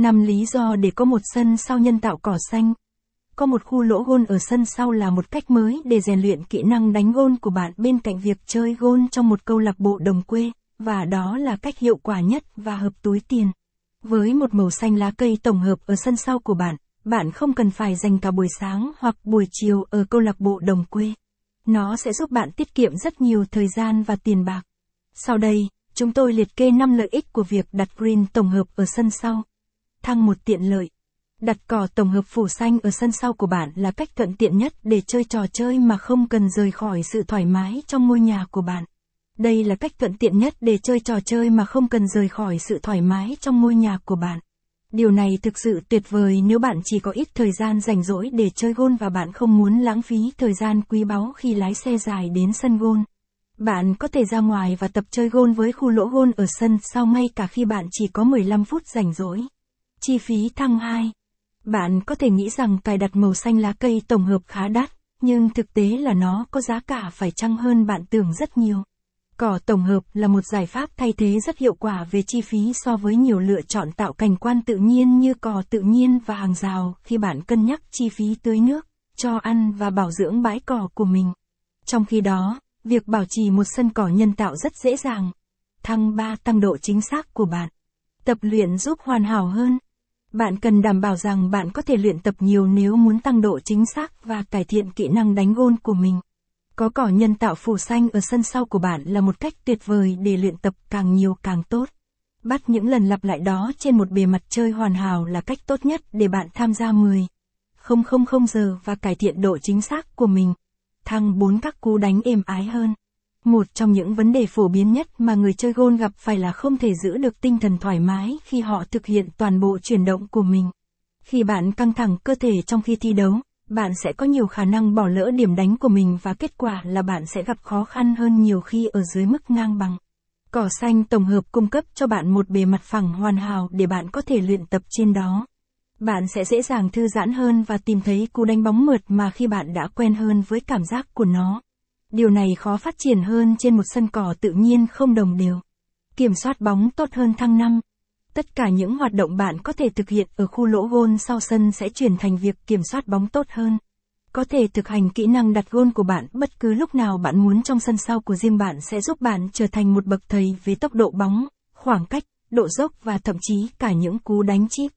5 lý do để có một sân sau nhân tạo cỏ xanh. Có một khu lỗ gôn ở sân sau là một cách mới để rèn luyện kỹ năng đánh gôn của bạn bên cạnh việc chơi gôn trong một câu lạc bộ đồng quê, và đó là cách hiệu quả nhất và hợp túi tiền. Với một màu xanh lá cây tổng hợp ở sân sau của bạn, bạn không cần phải dành cả buổi sáng hoặc buổi chiều ở câu lạc bộ đồng quê. Nó sẽ giúp bạn tiết kiệm rất nhiều thời gian và tiền bạc. Sau đây, chúng tôi liệt kê 5 lợi ích của việc đặt green tổng hợp ở sân sau. Thăng một tiện lợi. Đặt cỏ tổng hợp phủ xanh ở sân sau của bạn là cách thuận tiện nhất để chơi trò chơi mà không cần rời khỏi sự thoải mái trong ngôi nhà của bạn. Đây là cách thuận tiện nhất để chơi trò chơi mà không cần rời khỏi sự thoải mái trong ngôi nhà của bạn. Điều này thực sự tuyệt vời nếu bạn chỉ có ít thời gian rảnh rỗi để chơi gôn và bạn không muốn lãng phí thời gian quý báu khi lái xe dài đến sân gôn. Bạn có thể ra ngoài và tập chơi gôn với khu lỗ gôn ở sân sau ngay cả khi bạn chỉ có 15 phút rảnh rỗi. Chi phí thăng 2. Bạn có thể nghĩ rằng cài đặt màu xanh lá cây tổng hợp khá đắt, nhưng thực tế là nó có giá cả phải chăng hơn bạn tưởng rất nhiều. Cỏ tổng hợp là một giải pháp thay thế rất hiệu quả về chi phí so với nhiều lựa chọn tạo cảnh quan tự nhiên như cỏ tự nhiên và hàng rào khi bạn cân nhắc chi phí tưới nước, cho ăn và bảo dưỡng bãi cỏ của mình. Trong khi đó, việc bảo trì một sân cỏ nhân tạo rất dễ dàng. Thăng 3 tăng độ chính xác của bạn. Tập luyện giúp hoàn hảo hơn. Bạn cần đảm bảo rằng bạn có thể luyện tập nhiều nếu muốn tăng độ chính xác và cải thiện kỹ năng đánh gôn của mình. Có cỏ nhân tạo phủ xanh ở sân sau của bạn là một cách tuyệt vời để luyện tập càng nhiều càng tốt. Bắt những lần lặp lại đó trên một bề mặt chơi hoàn hảo là cách tốt nhất để bạn tham gia 10. 000 giờ và cải thiện độ chính xác của mình. Thăng 4 các cú đánh êm ái hơn. Một trong những vấn đề phổ biến nhất mà người chơi gôn gặp phải là không thể giữ được tinh thần thoải mái khi họ thực hiện toàn bộ chuyển động của mình. Khi bạn căng thẳng cơ thể trong khi thi đấu, bạn sẽ có nhiều khả năng bỏ lỡ điểm đánh của mình và kết quả là bạn sẽ gặp khó khăn hơn nhiều khi ở dưới mức ngang bằng. Cỏ xanh tổng hợp cung cấp cho bạn một bề mặt phẳng hoàn hảo để bạn có thể luyện tập trên đó. Bạn sẽ dễ dàng thư giãn hơn và tìm thấy cú đánh bóng mượt mà khi bạn đã quen hơn với cảm giác của nó. Điều này khó phát triển hơn trên một sân cỏ tự nhiên không đồng đều. Kiểm soát bóng tốt hơn thăng năm. Tất cả những hoạt động bạn có thể thực hiện ở khu lỗ gôn sau sân sẽ chuyển thành việc kiểm soát bóng tốt hơn. Có thể thực hành kỹ năng đặt gôn của bạn bất cứ lúc nào bạn muốn trong sân sau của riêng bạn sẽ giúp bạn trở thành một bậc thầy về tốc độ bóng, khoảng cách, độ dốc và thậm chí cả những cú đánh chip.